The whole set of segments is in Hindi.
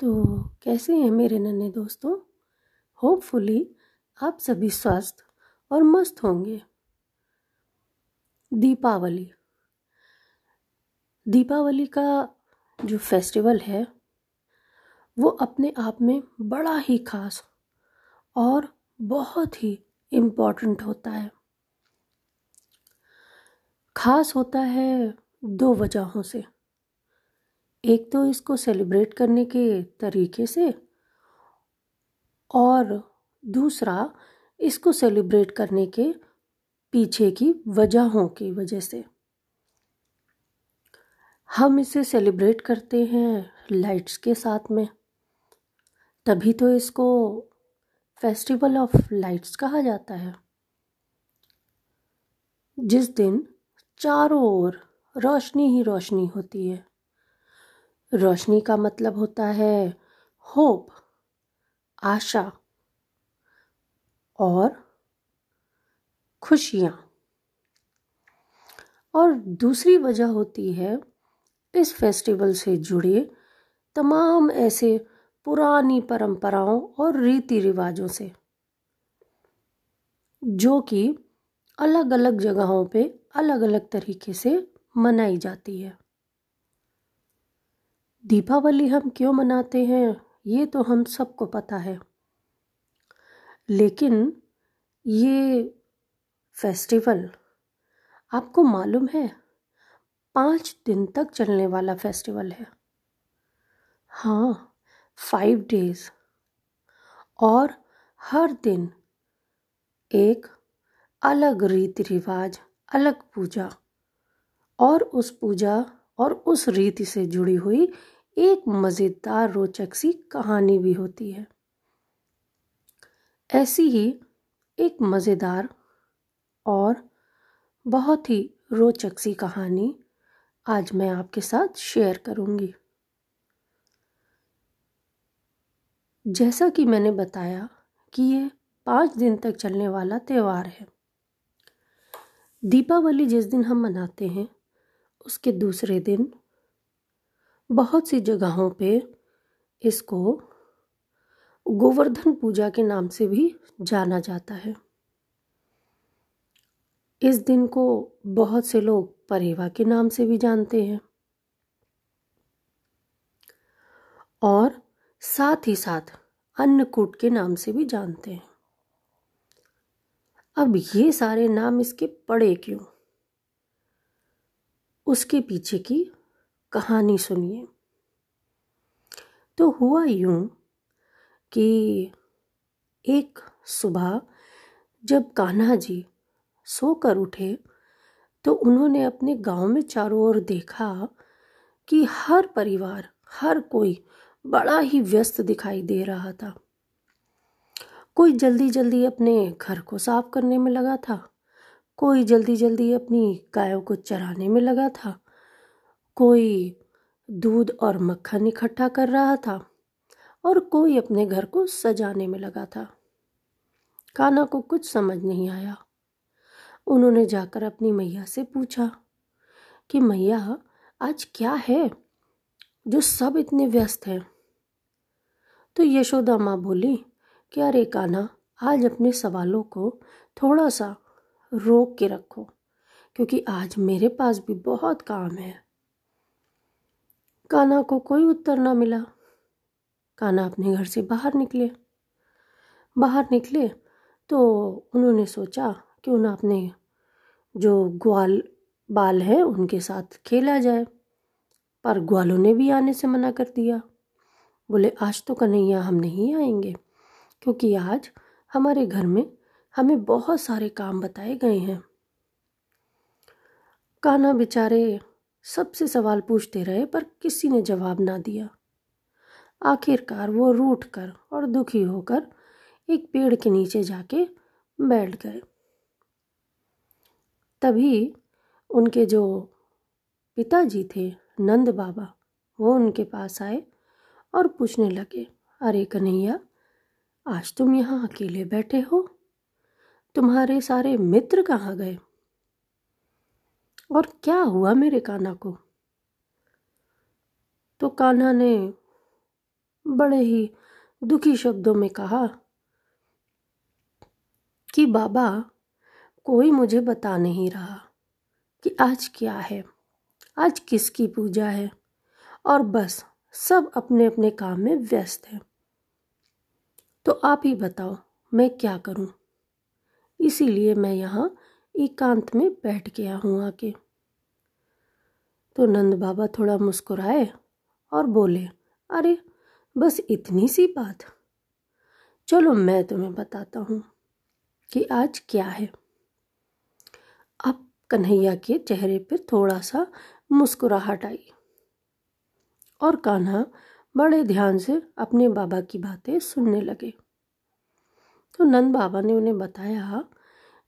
तो कैसे हैं मेरे नन्हे दोस्तों? होपफुली आप सभी स्वस्थ और मस्त होंगे। दीपावली। दीपावली का जो फेस्टिवल है, वो अपने आप में बड़ा ही खास और बहुत ही इम्पोर्टेंट होता है। खास होता है दो वजहों से। एक तो इसको सेलिब्रेट करने के तरीके से और दूसरा, इसको सेलिब्रेट करने के पीछे की वजहों की वजह से। हम इसे सेलिब्रेट करते हैं लाइट्स के साथ में। तभी तो इसको फेस्टिवल ऑफ़ लाइट्स कहा जाता है। जिस दिन चारों ओर रोशनी ही रोशनी होती है। रोशनी का मतलब होता है होप, आशा और खुशियाँ। और दूसरी वजह होती है इस फेस्टिवल से जुड़े तमाम ऐसे पुरानी परंपराओं और रीति रिवाजों से, जो कि अलग अलग जगहों पे अलग अलग तरीके से मनाई जाती है। दीपावली हम क्यों मनाते हैं, ये तो हम सबको पता है। लेकिन ये फेस्टिवल, आपको मालूम है, पाँच दिन तक चलने वाला फेस्टिवल है। हाँ फाइव डेज़। और हर दिन एक अलग रीति रिवाज, अलग पूजा। और उस पूजा और उस रीति से जुड़ी हुई एक मज़ेदार रोचक सी कहानी भी होती है। ऐसी ही एक मज़ेदार और बहुत ही रोचक सी कहानी आज मैं आपके साथ शेयर करूँगी। जैसा कि मैंने बताया कि ये पाँच दिन तक चलने वाला त्यौहार है। दीपावली जिस दिन हम मनाते हैं, उसके दूसरे दिन बहुत सी जगहों पे इसको गोवर्धन पूजा के नाम से भी जाना जाता है। इस दिन को बहुत से लोग परेवा के नाम से भी जानते हैं। और साथ ही साथ अन्नकूट के नाम से भी जानते हैं। अब ये सारे नाम इसके पड़े क्यों? उसके पीछे की कहानी सुनिए। तो हुआ यूँ कि एक सुबह जब कान्हा जी सोकर उठे तो उन्होंने अपने गाँव में चारों ओर देखा कि हर परिवार, हर कोई बड़ा ही व्यस्त दिखाई दे रहा था। कोई जल्दी जल्दी अपने घर को साफ़ करने में लगा था, कोई जल्दी जल्दी अपनी गायों को चराने में लगा था कोई दूध और मक्खन इकट्ठा कर रहा था और कोई अपने घर को सजाने में लगा था। काना को कुछ समझ नहीं आया। उन्होंने जाकर अपनी मैया से पूछा कि, मैया, आज क्या है जो सब इतने व्यस्त हैं? तो यशोदा माँ बोली, कि अरे काना आज अपने सवालों को थोड़ा सा रोक के रखो, क्योंकि आज मेरे पास भी बहुत काम है। काना को कोई उत्तर ना मिला। काना अपने घर से बाहर निकले। बाहर निकले तो उन्होंने सोचा, क्यों ना अपने जो ग्वाल बाल हैं उनके साथ खेला जाए। पर ग्वालों ने भी आने से मना कर दिया। बोले, आज तो कन्हैया हम नहीं आएँगे, क्योंकि आज हमारे घर में हमें बहुत सारे काम बताए गए हैं। काना बेचारे सबसे सवाल पूछते रहे, पर किसी ने जवाब ना दिया। आखिरकार वो रूठ कर और दुखी होकर एक पेड़ के नीचे जाके बैठ गए। तभी उनके जो पिताजी थे, नंद बाबा, वो उनके पास आए और पूछने लगे, अरे कन्हैया, आज तुम यहाँ अकेले बैठे हो? तुम्हारे सारे मित्र कहाँ गए? और क्या हुआ मेरे कान्हा को? तो कान्हा ने बड़े ही दुखी शब्दों में कहा कि बाबा, कोई मुझे बता नहीं रहा कि आज क्या है, आज किसकी पूजा है, और बस सब अपने अपने काम में व्यस्त हैं। तो आप ही बताओ मैं क्या करूँ? इसीलिए मैं यहाँ एकांत में बैठ गया हूँ आके तो नंद बाबा थोड़ा मुस्कुराए और बोले, अरे, बस इतनी सी बात। चलो मैं तुम्हें बताता हूँ कि आज क्या है। अब कन्हैया के चेहरे पर थोड़ा सा मुस्कुराहट आई और कान्हा बड़े ध्यान से अपने बाबा की बातें सुनने लगे। तो नंद बाबा ने उन्हें बताया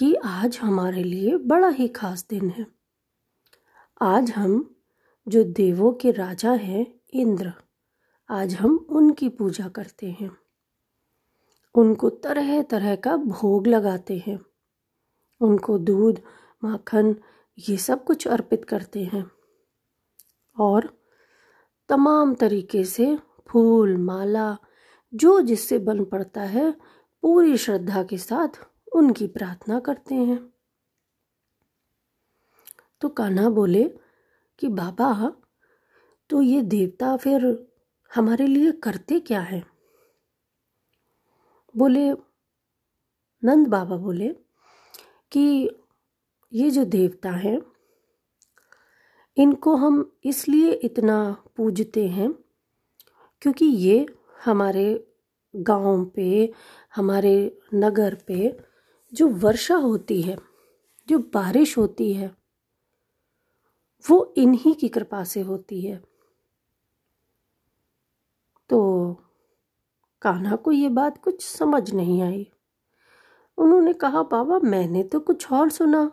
कि आज हमारे लिए बड़ा ही खास दिन है। आज हम जो देवों के राजा हैं, इंद्र, आज हम उनकी पूजा करते हैं। उनको तरह तरह का भोग लगाते हैं। उनको दूध, माखन, ये सब कुछ अर्पित करते हैं। और तमाम तरीके से फूल, माला, जो जिससे बन पड़ता है, पूरी श्रद्धा के साथ उनकी प्रार्थना करते हैं। तो कान्हा बोले कि, बाबा तो ये देवता फिर हमारे लिए करते क्या है? बोले, नंद बाबा बोले कि, ये जो देवता हैं, इनको हम इसलिए इतना पूजते हैं क्योंकि ये हमारे गाँव पे, हमारे नगर पे जो वर्षा होती है, जो बारिश होती है, वो इन्हीं की कृपा से होती है। तो कान्हा को ये बात कुछ समझ नहीं आई। उन्होंने कहा, बाबा, मैंने तो कुछ और सुना।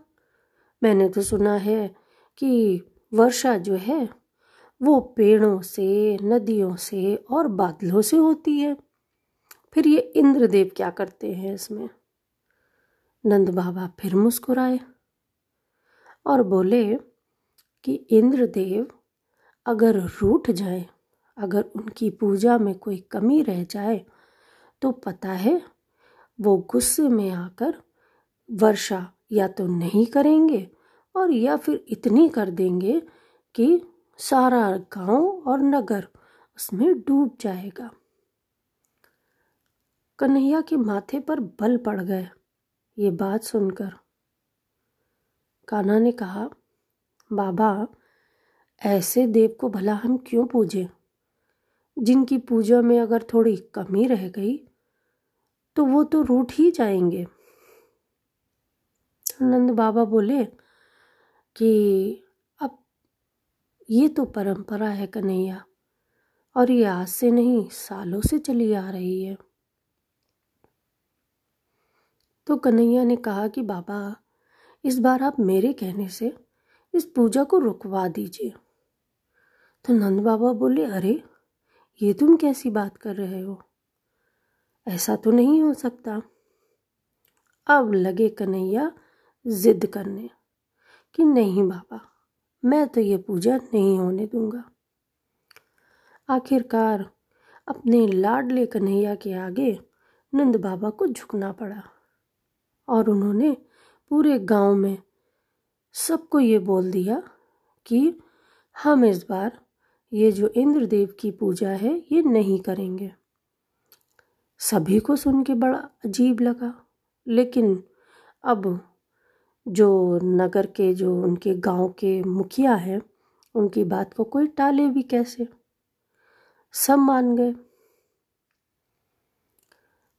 मैंने तो सुना है कि वर्षा जो है, वो पेड़ों से, नदियों से और बादलों से होती है। फिर ये इंद्रदेव क्या करते हैं इसमें? नंद बाबा फिर मुस्कुराए और बोले कि इंद्रदेव, अगर रूठ जाए, अगर उनकी पूजा में कोई कमी रह जाए तो पता है वो गुस्से में आकर वर्षा या तो नहीं करेंगे और या फिर इतनी कर देंगे कि सारा गाँव और नगर उसमें डूब जाएगा। कन्हैया के माथे पर बल पड़ गए। ये बात सुनकर। कान्हा ने कहा, बाबा, ऐसे देव को भला हम क्यों पूजें? जिनकी पूजा में अगर थोड़ी कमी रह गई तो वो तो रूठ ही जाएँगे। नंद बाबा बोले कि, अब ये तो परंपरा है कन्हैया, और ये आज से नहीं, सालों से चली आ रही है। तो कन्हैया ने कहा कि, बाबा, इस बार आप मेरे कहने से इस पूजा को रुकवा दीजिए। तो नंद बाबा बोले, अरे, ये तुम कैसी बात कर रहे हो? ऐसा तो नहीं हो सकता। अब लगे कन्हैया जिद करने कि, नहीं बाबा, मैं तो ये पूजा नहीं होने दूँगा। आखिरकार अपने लाडले कन्हैया के आगे नंद बाबा को झुकना पड़ा। और उन्होंने पूरे गाँव में सबको ये बोल दिया कि हम इस बार ये जो इंद्रदेव की पूजा है, ये नहीं करेंगे। सभी को सुन के बड़ा अजीब लगा, लेकिन अब जो नगर के, जो उनके गाँव के मुखिया हैं, उनकी बात को कोई टाले भी कैसे? सब मान गए।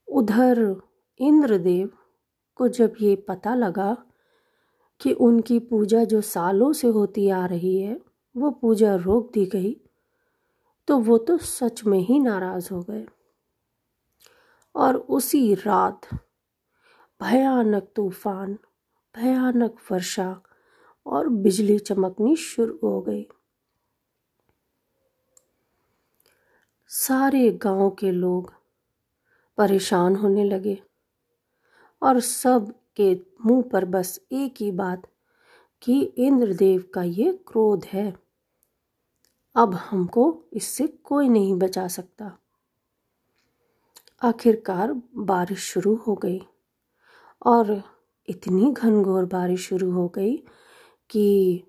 उधर इंद्रदेव को जब ये पता लगा कि उनकी पूजा जो सालों से होती आ रही है, वो पूजा रोक दी गई तो वो तो सच में ही नाराज़ हो गए। और उसी रात भयानक तूफ़ान, भयानक वर्षा और बिजली चमकनी शुरू हो गई। सारे गाँव के लोग परेशान होने लगे। और सब के मुँह पर बस एक ही बात कि इंद्रदेव का ये क्रोध है। अब हमको इससे कोई नहीं बचा सकता। आखिरकार बारिश शुरू हो गई और इतनी घनघोर बारिश शुरू हो गई कि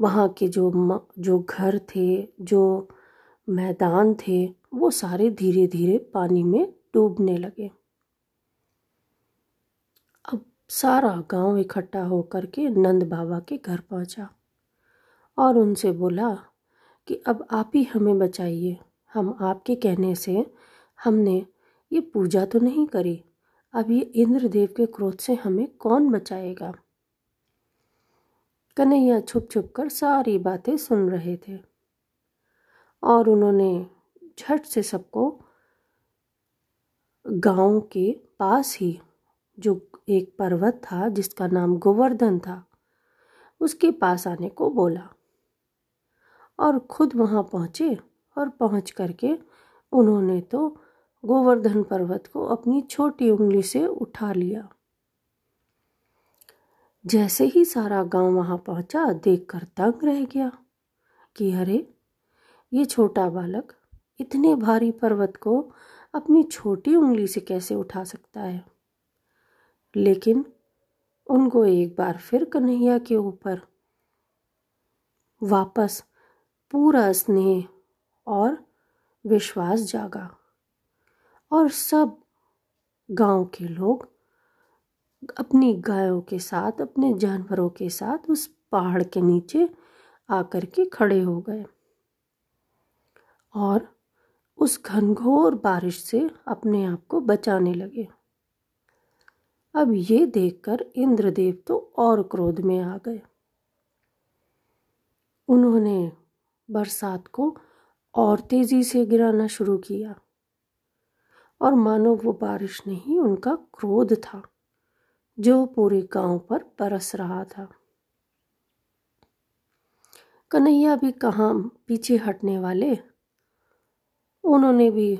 वहाँ के जो जो घर थे, जो मैदान थे, वो सारे धीरे धीरे पानी में डूबने लगे। सारा गाँव इकट्ठा होकर के नंद बाबा के घर पहुँचा और उनसे बोला कि अब आप ही हमें बचाइए। हम आपके कहने से हमने ये पूजा तो नहीं करी। अब ये इंद्रदेव के क्रोध से हमें कौन बचाएगा? कन्हैया छुप छुप कर सारी बातें सुन रहे थे और उन्होंने झट से सबको गाँव के पास ही जो एक पर्वत था, जिसका नाम गोवर्धन था, उसके पास आने को बोला और खुद वहाँ पहुँचे और पहुँच करके उन्होंने तो गोवर्धन पर्वत को अपनी छोटी उंगली से उठा लिया। जैसे ही सारा गाँव वहाँ पहुँचा, देखकर तंग रह गया कि अरे, ये छोटा बालक इतने भारी पर्वत को अपनी छोटी उंगली से कैसे उठा सकता है? लेकिन उनको एक बार फिर कन्हैया के ऊपर वापस पूरा स्नेह और विश्वास जागा और सब गाँव के लोग अपनी गायों के साथ, अपने जानवरों के साथ उस पहाड़ के नीचे आकर के खड़े हो गए और उस घनघोर बारिश से अपने आप को बचाने लगे। अब ये देखकर इंद्रदेव तो और क्रोध में आ गए। उन्होंने बरसात को और तेज़ी से गिराना शुरू किया। और मानो वो बारिश नहीं, उनका क्रोध था, जो पूरे गाँव पर बरस रहा था। कन्हैया भी कहाँ पीछे हटने वाले? उन्होंने भी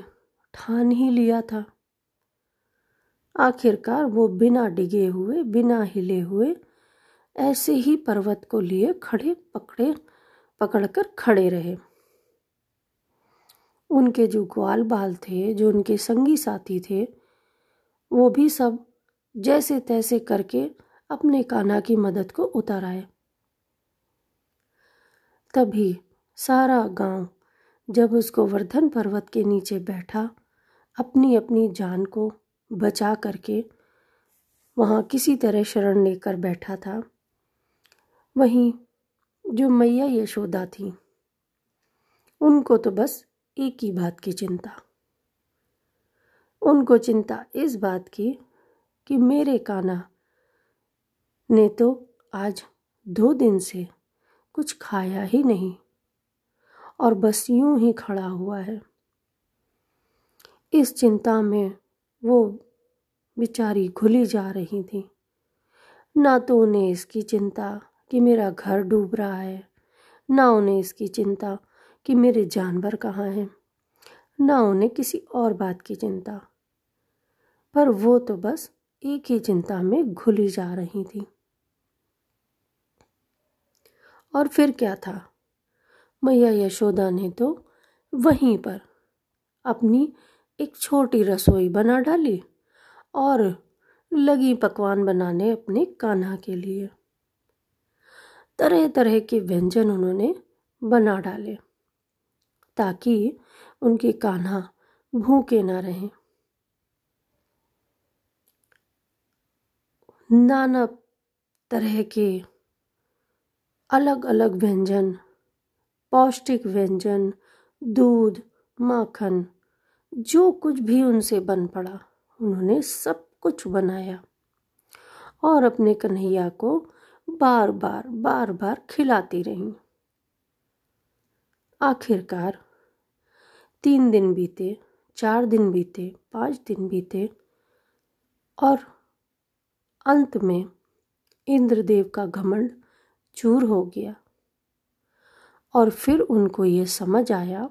ठान ही लिया था। आखिरकार वो बिना डिगे हुए, बिना हिले हुए, ऐसे ही पर्वत को लिए खड़े पकड़े, पकड़कर खड़े रहे। उनके जो ग्वाल बाल थे, जो उनके संगी साथी थे, वो भी सब जैसे तैसे करके अपने कान्हा की मदद को उतर आए। तभी सारा गाँव जब उस गोवर्धन पर्वत के नीचे बैठा अपनी अपनी जान को बचा करके वहाँ किसी तरह शरण लेकर बैठा था। वहीं जो मैया यशोदा थी, उनको तो बस एक ही बात की चिंता। उनको चिंता इस बात की कि मेरे काना ने तो आज दो दिन से कुछ खाया ही नहीं और बस यूँ ही खड़ा हुआ है। इस चिंता में वो बेचारी घुली जा रही थी। ना तो उन्हें इसकी चिंता कि मेरा घर डूब रहा है, ना उन्हें इसकी चिंता कि मेरे जानवर कहाँ हैं, ना उन्हें किसी और बात की चिंता। पर वो तो बस एक ही चिंता में घुली जा रही थी। और फिर क्या था? मैया यशोदा ने तो वहीं पर अपनी एक छोटी रसोई बना डाली और लगी पकवान बनाने अपने कान्हा के लिए। तरह तरह के व्यंजन उन्होंने बना डाले ताकि उनके कान्हा भूखे ना रहें। नाना तरह के अलग अलग व्यंजन, पौष्टिक व्यंजन, दूध, माखन जो कुछ भी उनसे बन पड़ा, उन्होंने सब कुछ बनाया और अपने कन्हैया को बार बार बार बार खिलाती रहीं। आखिरकार तीन दिन बीते, चार दिन बीते, पाँच दिन बीते और अंत में इंद्रदेव का घमंड चूर हो गया और फिर उनको ये समझ आया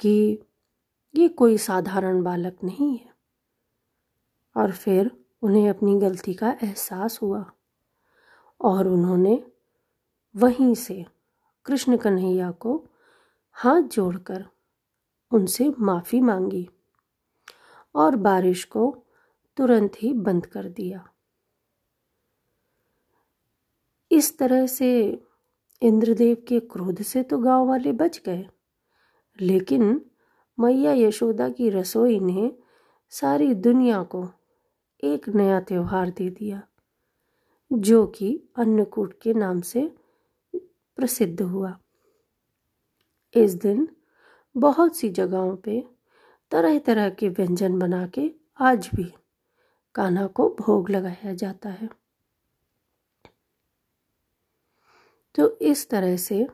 कि ये कोई साधारण बालक नहीं है। और फिर उन्हें अपनी गलती का एहसास हुआ। और उन्होंने वहीं से कृष्ण कन्हैया को हाथ जोड़कर उनसे माफ़ी मांगी और बारिश को तुरंत ही बंद कर दिया। इस तरह से इंद्रदेव के क्रोध से तो गाँव वाले बच गए, लेकिन मैया यशोदा की रसोई ने सारी दुनिया को एक नया त्यौहार दे दिया, जो कि अन्नकूट के नाम से प्रसिद्ध हुआ। इस दिन बहुत सी जगहों पे तरह तरह के व्यंजन बना के आज भी कान्हा को भोग लगाया जाता है। तो इस तरह से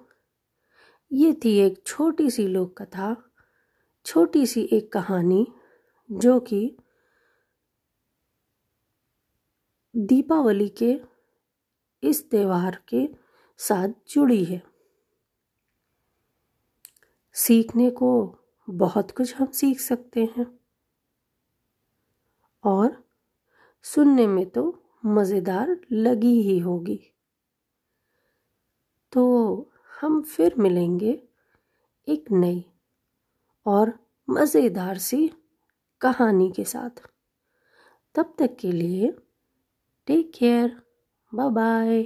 ये थी एक छोटी सी लोक कथा छोटी सी एक कहानी जो कि दीपावली के इस त्यौहार के साथ जुड़ी है। सीखने को बहुत कुछ हम सीख सकते हैं और सुनने में तो मज़ेदार लगी ही होगी। तो हम फिर मिलेंगे एक नई और मज़ेदार सी कहानी के साथ। तब तक के लिए टेक केयर बाय बाय